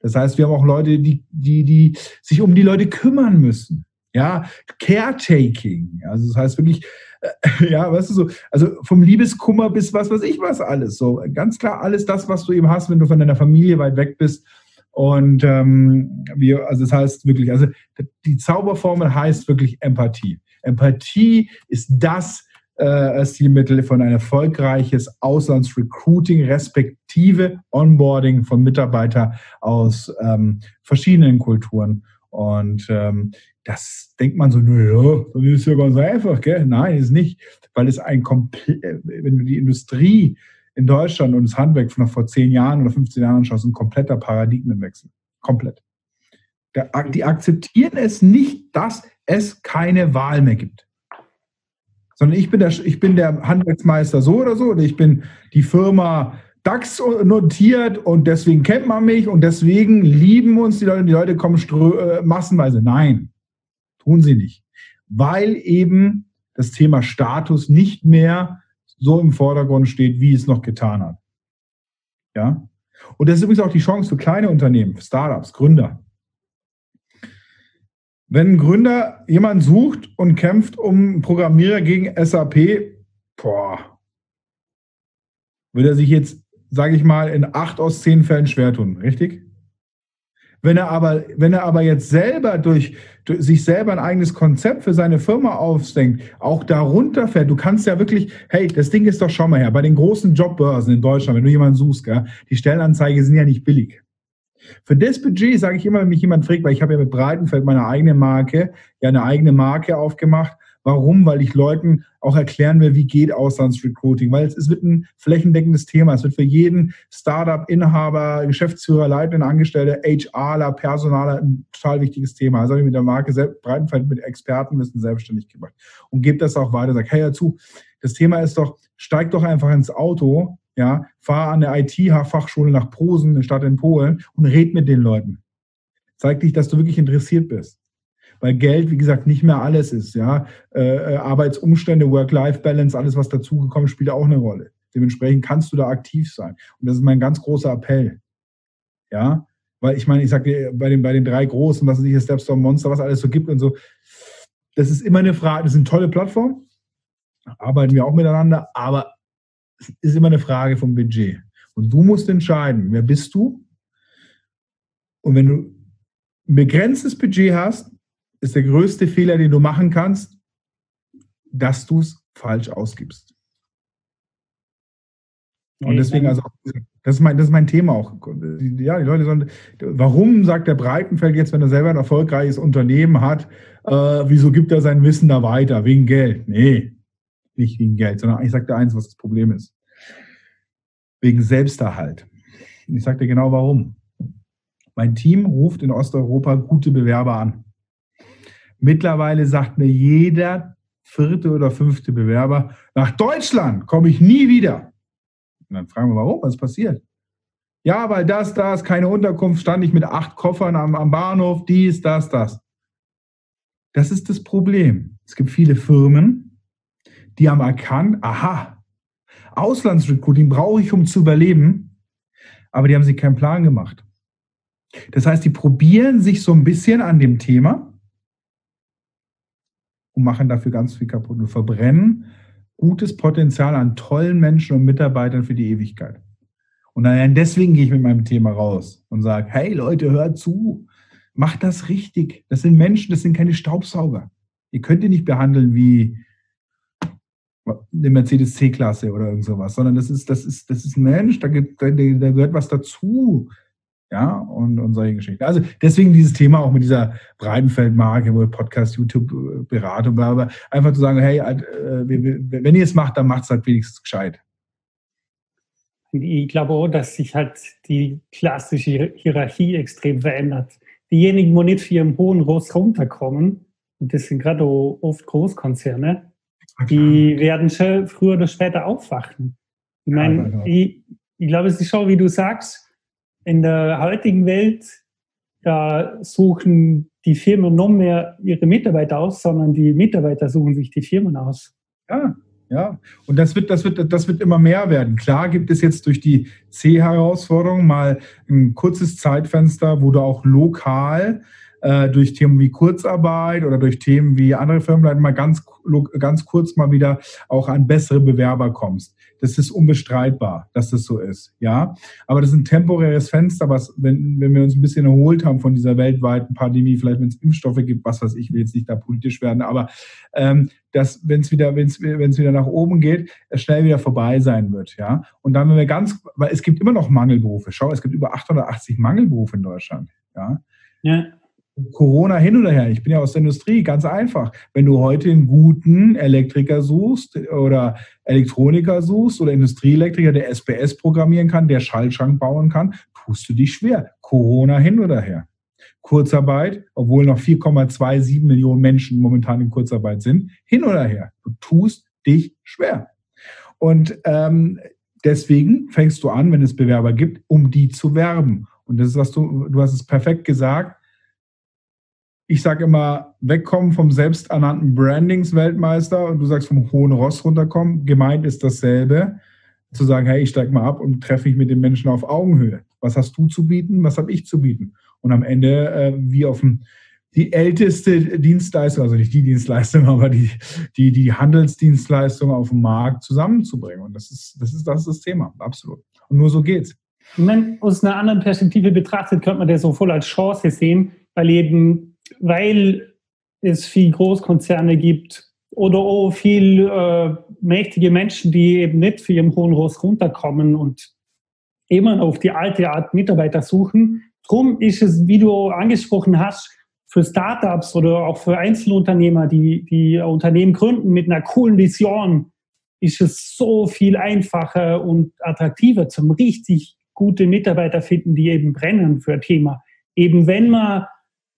Das heißt, wir haben auch Leute, die, die, die sich um die Leute kümmern müssen. Ja, Caretaking. Also das heißt wirklich, ja, weißt du so, also vom Liebeskummer bis was weiß ich was alles. So ganz klar alles das, was du eben hast, wenn du von deiner Familie weit weg bist. Und ähm, wir, also das heißt wirklich, also die Zauberformel heißt wirklich Empathie. Empathie ist das äh, Stilmittel von ein erfolgreiches Auslandsrecruiting respektive Onboarding von Mitarbeitern aus ähm, verschiedenen Kulturen. Und ähm, das denkt man so, naja, das ist ja ganz einfach, gell? Nein, ist nicht, weil es ein komplett, äh, wenn du die Industrie in Deutschland und das Handwerk von vor zehn Jahren oder 15 Jahren anschaust, ein kompletter Paradigmenwechsel. Komplett. Die akzeptieren es nicht, dass es keine Wahl mehr gibt. Sondern ich bin der, ich bin der Handwerksmeister so oder so, oder ich bin die Firma DAX notiert und deswegen kennt man mich und deswegen lieben uns die Leute, die Leute kommen äh, massenweise. Nein, Tun sie nicht, weil eben das Thema Status nicht mehr so im Vordergrund steht, wie es noch getan hat. Ja? Und das ist übrigens auch die Chance für kleine Unternehmen, für Startups, Gründer. Wenn ein Gründer jemanden sucht und kämpft um Programmierer gegen SAP, boah, würde er sich jetzt, sage ich mal, in acht aus zehn Fällen schwer tun, richtig? Wenn er aber, wenn er aber jetzt selber durch, durch sich selber ein eigenes Konzept für seine Firma aufdenkt, auch darunter fährt, du kannst ja wirklich, hey, das Ding ist doch schon mal her, bei den großen Jobbörsen in Deutschland, wenn du jemanden suchst, gell, die Stellenanzeige sind ja nicht billig. Für das Budget sage ich immer, wenn mich jemand fragt, weil ich habe ja mit Breitenfeld meine eigene Marke, ja eine eigene Marke aufgemacht Warum? Weil ich Leuten auch erklären will, wie geht Auslandsrecruiting. Weil es, wird ein flächendeckendes Thema. Es wird für jeden Startup, Inhaber, Geschäftsführer, leitenden Angestellte, HRler, Personaler ein total wichtiges Thema. Also habe ich mit der Marke Breitenfeld mit Expertenwissen selbstständig gemacht. Und gebe das auch weiter. Sag, hey, hör zu, das Thema ist doch, steig doch einfach ins Auto, ja, fahr an der IT-Fachschule nach Posen, eine Stadt in Polen und red mit den Leuten. Zeig dich, dass du wirklich interessiert bist weil Geld, wie gesagt, nicht mehr alles ist. Ja, äh, äh Arbeitsumstände, Work-Life-Balance, alles, was dazugekommen, spielt auch eine Rolle. Dementsprechend kannst du da aktiv sein. Und das ist mein ganz großer Appell. Ja, weil ich meine, ich sage dir, bei den, bei den drei Großen, was es hier Stepstone Monster, was alles so gibt und so, das ist immer eine Frage, das sind tolle Plattformen, arbeiten wir auch miteinander, aber es ist immer eine Frage vom Budget. Und du musst entscheiden, wer bist du? Und wenn du ein begrenztes Budget hast, ist der größte Fehler, den du machen kannst, dass du es falsch ausgibst. Und deswegen, also, das ist mein, das ist mein Thema auch. Ja, die Leute sollen, warum sagt der Breitenfeld jetzt, wenn er selber ein erfolgreiches Unternehmen hat, äh, wieso gibt er sein Wissen da weiter? Wegen Geld? Nee, nicht wegen Geld, sondern ich sage dir eins, was das Problem ist. Wegen Selbsterhalt. Ich sage dir genau warum. Mein Team ruft in Osteuropa gute Bewerber an. Mittlerweile sagt mir jeder vierte oder fünfte Bewerber, nach Deutschland komme ich nie wieder. Und dann fragen wir, warum, was passiert? Ja, weil das, das, keine Unterkunft, stand ich mit acht Koffern am, am Bahnhof, dies, das, das. Das ist das Problem. Es gibt viele Firmen, die haben erkannt, aha, Auslandsrecruiting brauche ich, um zu überleben, aber die haben sich keinen Plan gemacht. Das heißt, die probieren sich so ein bisschen an dem Thema und machen dafür ganz viel kaputt und verbrennen gutes Potenzial an tollen Menschen und Mitarbeitern für die Ewigkeit. Und dann deswegen gehe ich mit meinem Thema raus und sage, hey Leute, hört zu, macht das richtig. Das sind Menschen, das sind keine Staubsauger. Ihr könnt die nicht behandeln wie eine Mercedes C-Klasse oder irgend sowas, sondern das ist, das ist, das ist ein Mensch, da, gibt, da, da gehört was dazu. Ja, und, und solche Geschichten. Also deswegen dieses Thema auch mit dieser Breitenfeldmarke, wo Podcast, YouTube, äh, Beratung, bla, bla, einfach zu sagen, hey, äh, wenn ihr es macht, dann macht es halt wenigstens gescheit. Ich glaube auch, dass sich halt die klassische Hierarchie extrem verändert. Diejenigen, die nicht für ihren hohen Ross runterkommen, und das sind gerade oft Großkonzerne, die werden schon früher oder später aufwachen. Ich meine, ich, ich glaube, es ist schon, wie du sagst, in der heutigen Welt, da suchen die Firmen noch mehr ihre Mitarbeiter aus, sondern die Mitarbeiter suchen sich die Firmen aus. Ja, ja. Und das wird, das wird, das wird immer mehr werden. Klar gibt es jetzt durch die C-Herausforderung mal ein kurzes Zeitfenster, wo du auch lokal äh, durch Themen wie Kurzarbeit oder durch Themen wie andere Firmen mal ganz, ganz kurz mal wieder auch an bessere Bewerber kommst. Das ist unbestreitbar, dass das so ist. Ja, aber das ist ein temporäres Fenster, was, wenn, wenn wir uns ein bisschen erholt haben von dieser weltweiten Pandemie, vielleicht wenn es Impfstoffe gibt, was weiß ich, will jetzt nicht da politisch werden, aber ähm, dass, wenn es wieder, wenn es wieder nach oben geht, es schnell wieder vorbei sein wird. Ja, und dann, wenn wir ganz, weil es gibt immer noch Mangelberufe. Schau, es gibt über 880 Mangelberufe in Deutschland. Ja. Ja. Corona hin oder her. Ich bin ja aus der Industrie, ganz einfach. Wenn du heute einen guten Elektriker suchst oder Elektroniker suchst oder Industrieelektriker, der SPS programmieren kann, der Schaltschrank bauen kann, tust du dich schwer. Corona hin oder her. Kurzarbeit, obwohl noch 4,27 Millionen Menschen momentan in Kurzarbeit sind, hin oder her. Du tust dich schwer. Und ähm, deswegen fängst du an, wenn es Bewerber gibt, um die zu werben. Und das ist, was du, du hast es perfekt gesagt ich sage immer, wegkommen vom selbsternannten Brandings-Weltmeister und du sagst vom hohen Ross runterkommen. Gemeint ist dasselbe. Zu sagen, hey, ich steige mal ab und treffe mich mit den Menschen auf Augenhöhe. Was hast du zu bieten? Was habe ich zu bieten? Und am Ende, äh, wie auf dem, die älteste Dienstleistung, also nicht die Dienstleistung, aber die, die, die Handelsdienstleistung auf dem Markt zusammenzubringen. Und das ist, das ist, das ist das Thema. Absolut. Und nur so geht's. Wenn aus einer anderen Perspektive betrachtet, könnte man das so voll als Chance sehen, weil eben weil es viel Großkonzerne gibt oder auch viel äh, mächtige Menschen, die eben nicht für ihren hohen Ross runterkommen und immer auf die alte Art Mitarbeiter suchen. Drum ist es, wie du angesprochen hast, für Startups oder auch für Einzelunternehmer, die, die Unternehmen gründen mit einer coolen Vision, ist es so viel einfacher und attraktiver zum richtig gute Mitarbeiter finden, die eben brennen für ein Thema. Eben wenn man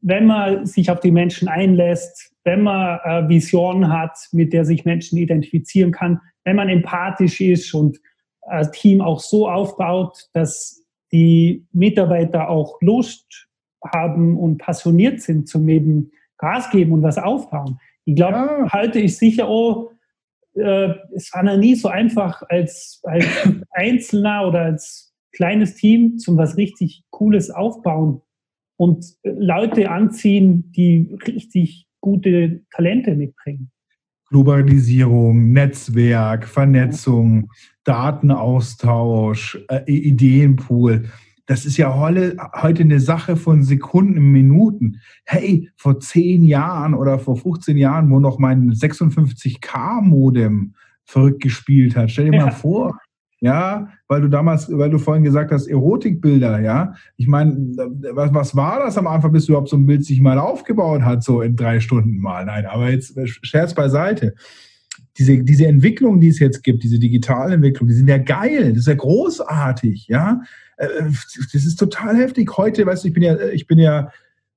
wenn man sich auf die Menschen einlässt, wenn man äh, Vision hat, mit der sich Menschen identifizieren kann, wenn man empathisch ist und das Team auch so aufbaut, dass die Mitarbeiter auch Lust haben und passioniert sind zum eben Gas geben und was aufbauen. Ich glaube, ja. halte ich sicher auch, äh, es war noch nie so einfach als, als Einzelner oder als kleines Team zum was richtig Cooles aufbauen und Leute anziehen, die richtig gute Talente mitbringen. Globalisierung, Netzwerk, Vernetzung, Datenaustausch, äh, Ideenpool. Das ist ja heute, eine Sache von Sekunden, Minuten. Hey, vor zehn Jahren oder vor 15 Jahren, wo noch mein 56K-Modem verrückt gespielt hat. Stell dir ja. mal vor, ja, weil du damals, weil du vorhin gesagt hast, Erotikbilder, ja. Ich meine, was, was war das am Anfang, bis überhaupt so ein Bild sich mal aufgebaut hat, so in drei Stunden mal? Nein, aber jetzt äh, Scherz beiseite. Diese, diese Entwicklung, die es jetzt gibt, diese digitale Entwicklung, die sind ja geil, das ist ja großartig, ja. Äh, das ist total heftig. Heute, weißt du, ich bin ja, ich bin ja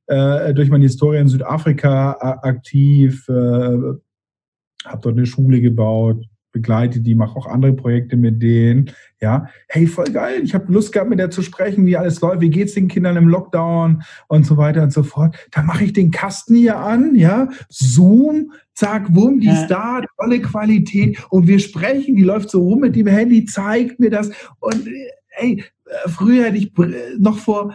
äh, durch meine Historie in Südafrika aktiv, äh, habe dort eine Schule gebaut, begleite die, mache auch andere Projekte mit denen. Ja, hey, voll geil, ich habe Lust gehabt, mit der zu sprechen, wie alles läuft, wie geht's den Kindern im Lockdown und so weiter und so fort. Da mache ich den Kasten hier an, ja, Zoom, zack, wumm, die ist da, tolle Qualität und wir sprechen, die läuft so rum mit dem Handy, zeigt mir das und ey, äh, früher hätte ich noch vor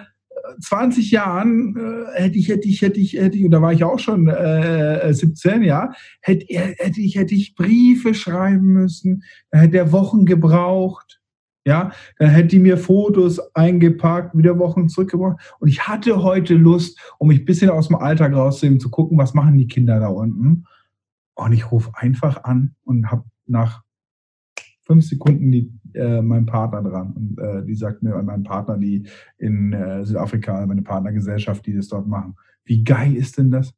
20 Jahren äh, hätte ich, hätte ich, hätte ich, hätte ich, und da war ich auch schon äh, 17, ja, hätte, hätte ich, hätte ich Briefe schreiben müssen, dann hätte er Wochen gebraucht, ja, dann hätte die mir Fotos eingepackt, wieder Wochen zurückgebracht. Und ich hatte heute Lust, um mich ein bisschen aus dem Alltag rauszunehmen, zu gucken, was machen die Kinder da unten. Und ich rufe einfach an und habe nach fünf Sekunden die äh, meinem Partner dran. Und äh, die sagt mir, mein Partner, die in äh, Südafrika, meine Partnergesellschaft, die das dort machen. Wie geil ist denn das?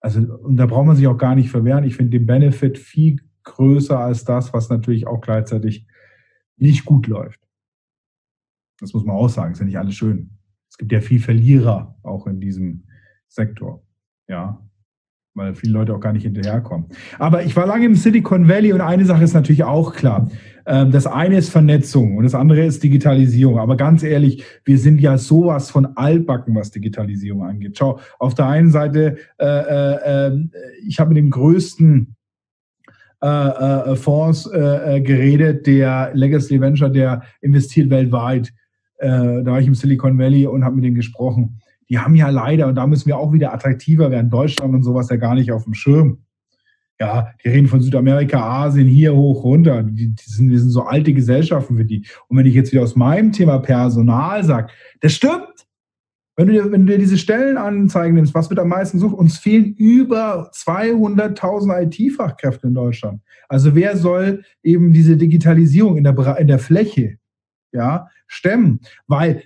Also, und da braucht man sich auch gar nicht verwehren. Ich finde den Benefit viel größer als das, was natürlich auch gleichzeitig nicht gut läuft. Das muss man auch sagen, ist ja nicht alles schön. Es gibt ja viel Verlierer auch in diesem Sektor. Ja, weil viele Leute auch gar nicht hinterherkommen. Aber ich war lange im Silicon Valley und eine Sache ist natürlich auch klar. Ähm, das eine ist Vernetzung und das andere ist Digitalisierung. Aber ganz ehrlich, wir sind ja sowas von altbacken, was Digitalisierung angeht. Schau, auf der einen Seite, äh, äh, ähm, ich habe mit dem größten äh, äh Fonds äh, äh, geredet, der Legacy Venture, der investiert weltweit. da war ich im Silicon Valley und habe mit denen gesprochen die haben ja leider, und da müssen wir auch wieder attraktiver werden, Deutschland und sowas ja gar nicht auf dem Schirm. Ja, die reden von Südamerika, Asien, hier hoch, runter. Die, die sind, wir sind so alte Gesellschaften für die. Und wenn ich jetzt wieder aus meinem Thema Personal sage, das stimmt. Wenn du, dir, wenn du dir diese Stellenanzeigen nimmst, was wird am meisten gesucht? Uns fehlen über 200.000 IT-Fachkräfte in Deutschland. Also wer soll eben diese Digitalisierung in der, in der Fläche ja, stemmen? Weil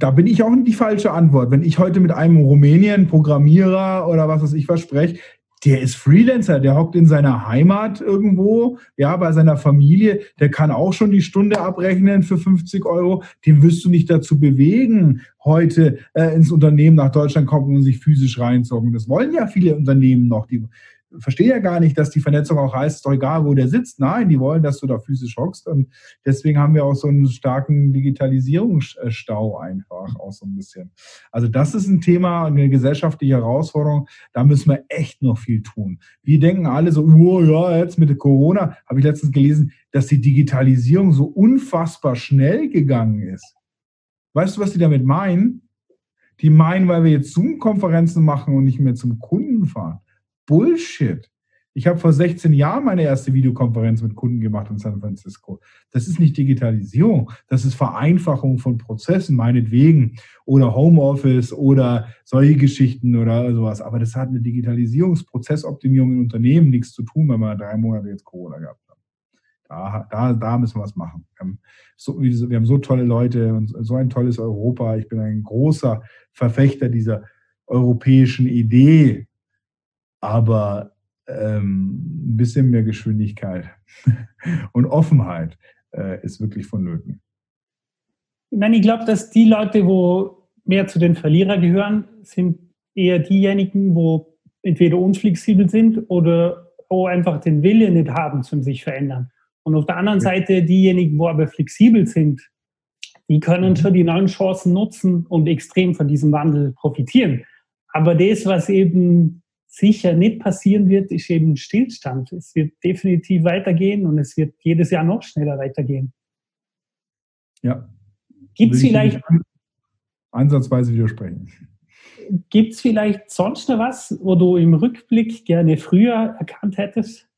da bin ich auch nicht die falsche Antwort. Wenn ich heute mit einem Rumänien Programmierer oder was weiß ich was spreche, der ist Freelancer, der hockt in seiner Heimat irgendwo, ja, bei seiner Familie, der kann auch schon die Stunde abrechnen für 50 Euro. Den wirst du nicht dazu bewegen, heute äh, ins Unternehmen nach Deutschland kommen und sich physisch reinzocken. Das wollen ja viele Unternehmen noch. Die verstehe ja gar nicht, dass die Vernetzung auch heißt, doch egal, wo der sitzt. Nein, die wollen, dass du da physisch hockst. Und deswegen haben wir auch so einen starken Digitalisierungsstau einfach auch so ein bisschen. Also das ist ein Thema, eine gesellschaftliche Herausforderung. Da müssen wir echt noch viel tun. Wir denken alle so, oh ja, jetzt mit Corona, habe ich letztens gelesen, dass die Digitalisierung so unfassbar schnell gegangen ist. Weißt du, was die damit meinen? Die meinen, weil wir jetzt Zoom-Konferenzen machen und nicht mehr zum Kunden fahren. Bullshit. Ich habe vor 16 Jahren meine erste Videokonferenz mit Kunden gemacht in San Francisco. Das ist nicht Digitalisierung, das ist Vereinfachung von Prozessen, meinetwegen, oder Homeoffice oder solche Geschichten oder sowas. Aber das hat mit Digitalisierungsprozessoptimierung in Unternehmen nichts zu tun, wenn wir drei Monate jetzt Corona gehabt haben. Da, da, da müssen wir was machen. Wir haben, so, wir haben so tolle Leute und so ein tolles Europa. Ich bin ein großer Verfechter dieser europäischen Idee, aber ähm, ein bisschen mehr Geschwindigkeit und Offenheit äh, ist wirklich vonnöten. Ich meine, ich glaube, dass die Leute, wo mehr zu den Verlierern gehören, sind eher diejenigen, wo entweder unflexibel sind oder wo einfach den Willen nicht haben zum sich verändern. Und auf der anderen. Seite diejenigen, wo aber flexibel sind, die können mhm. schon die neuen Chancen nutzen und extrem von diesem Wandel profitieren. Aber das, was eben sicher nicht passieren wird, ist eben Stillstand. Es wird definitiv weitergehen und es wird jedes Jahr noch schneller weitergehen. Ja. Gibt es vielleicht. Ansatzweise widersprechen. Gibt es vielleicht sonst noch was, wo du im Rückblick gerne früher erkannt hättest?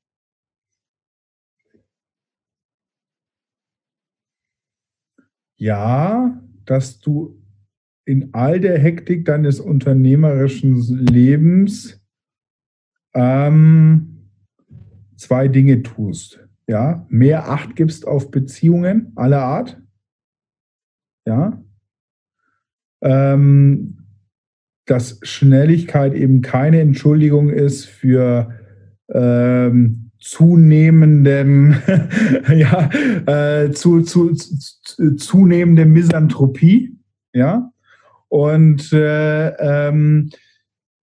Ja, dass du in all der Hektik deines unternehmerischen Lebens ähm, zwei Dinge tust. Ja, mehr Acht gibst auf Beziehungen aller Art. Ja. Ähm, dass Schnelligkeit eben keine Entschuldigung ist für ähm, zunehmenden, ja, äh, zu, zu, zu, zunehmende Misanthropie, ja, und äh, ähm,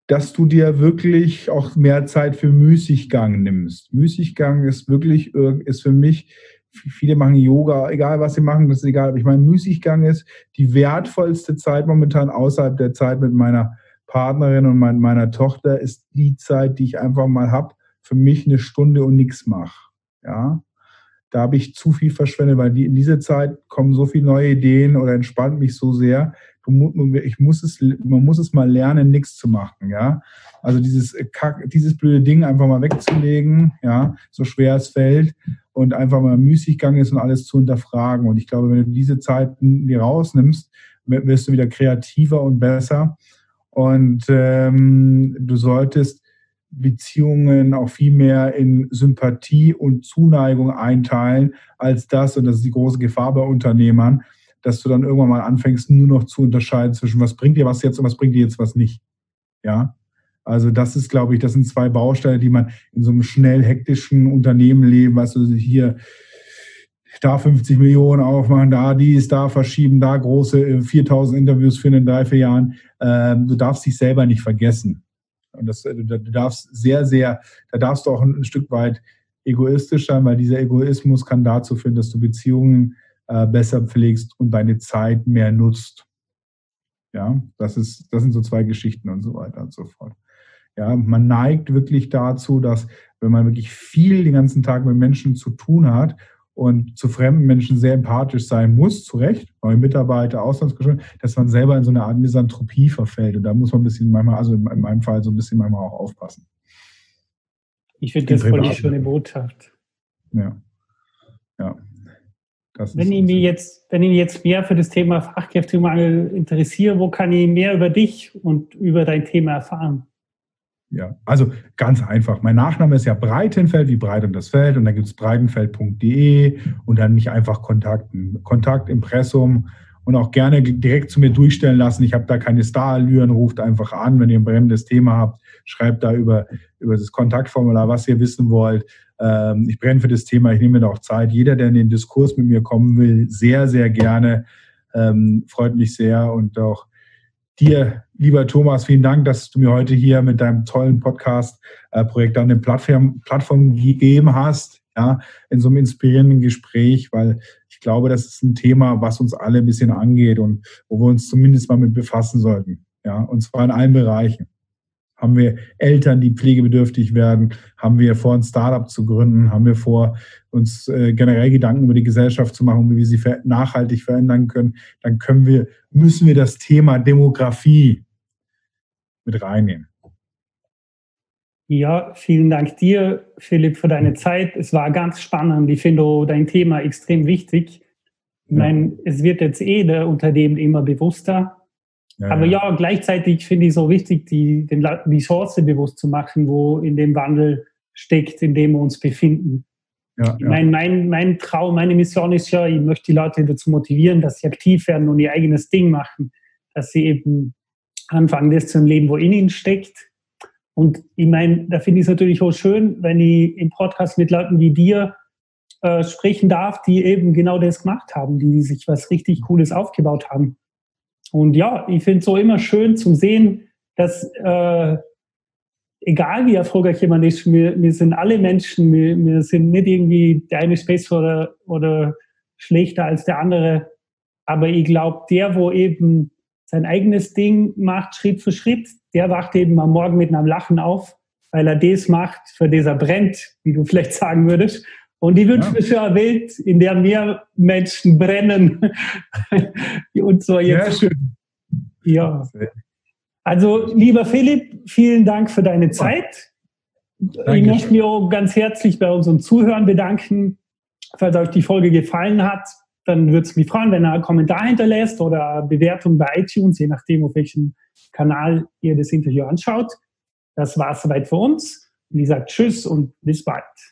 dass du dir wirklich auch mehr Zeit für Müßiggang nimmst. Müßiggang ist wirklich, ist für mich, viele machen Yoga, egal was sie machen, das ist egal. Aber ich meine, Müßiggang ist die wertvollste Zeit momentan außerhalb der Zeit mit meiner Partnerin und meiner Tochter, ist die Zeit, die ich einfach mal habe, für mich eine Stunde und nichts mache. Ja, da habe ich zu viel verschwendet, weil in dieser Zeit kommen so viele neue Ideen oder entspannt mich so sehr. Ich muss es, man muss es mal lernen, nichts zu machen, ja. Also dieses Kack, dieses blöde Ding einfach mal wegzulegen, ja, so schwer es fällt und einfach mal Müßiggang ist und alles zu hinterfragen. Und ich glaube, wenn du diese Zeiten dir rausnimmst, wirst du wieder kreativer und besser. Und ähm, du solltest Beziehungen auch viel mehr in Sympathie und Zuneigung einteilen als das, und das ist die große Gefahr bei Unternehmern, dass du dann irgendwann mal anfängst, nur noch zu unterscheiden zwischen was bringt dir was jetzt und was bringt dir jetzt was nicht. Ja. Also das ist, glaube ich, das sind zwei Bausteine, die man in so einem schnell hektischen Unternehmen leben, weißt du, hier da 50 Millionen aufmachen, da dies, da verschieben, da große 4000 äh, Interviews für in drei, vier Jahren. Ähm, du darfst dich selber nicht vergessen. Und das, du darfst sehr, sehr, da darfst du auch ein, Stück weit egoistisch sein, weil dieser Egoismus kann dazu führen, dass du Beziehungen äh, besser pflegst und deine Zeit mehr nutzt. Ja, das ist, das sind so zwei Geschichten und so weiter und so fort. Ja, man neigt wirklich dazu, dass wenn man wirklich viel den ganzen Tag mit Menschen zu tun hat und zu fremden Menschen sehr empathisch sein muss, zu Recht, neue Mitarbeiter, Auslandsgeschäfte, dass man selber in so eine Art Misanthropie verfällt. Und da muss man ein bisschen manchmal, also in meinem Fall so ein bisschen manchmal auch aufpassen. Ich finde das voll die schöne Botschaft. Ja. Ja. Das wenn ich mich jetzt, wenn ich jetzt mehr für das Thema Fachkräftemangel interessiere, wo kann ich mehr über dich und über dein Thema erfahren? Ja, also ganz einfach. Mein Nachname ist ja Breitenfeld, wie breit und das Feld. Und dann gibt es breitenfeld.de und dann mich einfach kontakten. Kontakt, Impressum und auch gerne direkt zu mir durchstellen lassen. Ich habe da keine Starallüren, ruft einfach an, wenn ihr ein brennendes Thema habt. Schreibt da über, über das Kontaktformular, was ihr wissen wollt. Ähm, ich brenne für das Thema, ich nehme mir da auch Zeit. Jeder, der in den Diskurs mit mir kommen will, sehr, sehr gerne. Ähm, freut mich sehr und auch dir, lieber Thomas, vielen Dank, dass du mir heute hier mit deinem tollen Podcast-Projekt äh, an den Plattform, Plattform gegeben hast, ja, in so einem inspirierenden Gespräch, weil ich glaube, das ist ein Thema, was uns alle ein bisschen angeht und wo wir uns zumindest mal mit befassen sollten, ja, und zwar in allen Bereichen. Haben wir Eltern, die pflegebedürftig werden? Haben wir vor, ein Startup zu gründen? Haben wir vor, uns äh, generell Gedanken über die Gesellschaft zu machen, wie wir sie nachhaltig verändern können? Dann können wir, müssen wir das Thema Demografie mit reinnehmen. Ja, vielen Dank dir, Philipp, für deine Zeit. Es war ganz spannend. Ich finde dein Thema extrem wichtig. Ich meine, es wird jetzt eh der Unternehmen immer bewusster, ja, Aber ja, gleichzeitig finde ich es so wichtig, die, den Leuten die Chance bewusst zu machen, wo in dem Wandel steckt, in dem wir uns befinden. Ja, ja. Mein, mein, mein Traum, meine Mission ist ja, ich möchte die Leute dazu motivieren, dass sie aktiv werden und ihr eigenes Ding machen, dass sie eben anfangen, das zu leben, wo in ihnen steckt. Und ich meine, da finde ich es natürlich auch schön, wenn ich im Podcast mit Leuten wie dir äh, sprechen darf, die eben genau das gemacht haben, die sich was richtig Cooles aufgebaut haben. Und ja, ich finde es so immer schön zu sehen, dass äh, egal wie erfolgreich jemand ist, wir, wir sind alle Menschen, wir, wir sind nicht irgendwie der eine besser oder, oder schlechter als der andere. Aber ich glaube, der, wo eben sein eigenes Ding macht, Schritt für Schritt, der wacht eben am Morgen mit einem Lachen auf, weil er das macht, für das er brennt, wie du vielleicht sagen würdest. Und ich wünsche ja. mir für eine Welt, in der mehr Menschen brennen. und so jetzt. Sehr schön. Ja. Also, lieber Philipp, vielen Dank für deine Zeit. Danke. Ich möchte mich auch ganz herzlich bei unseren Zuhörern bedanken. Falls euch die Folge gefallen hat, dann würde es mich freuen, wenn ihr einen Kommentar hinterlässt oder eine Bewertung bei iTunes, je nachdem, auf welchem Kanal ihr das Interview anschaut. Das war es soweit für uns. Wie gesagt, Tschüss und bis bald.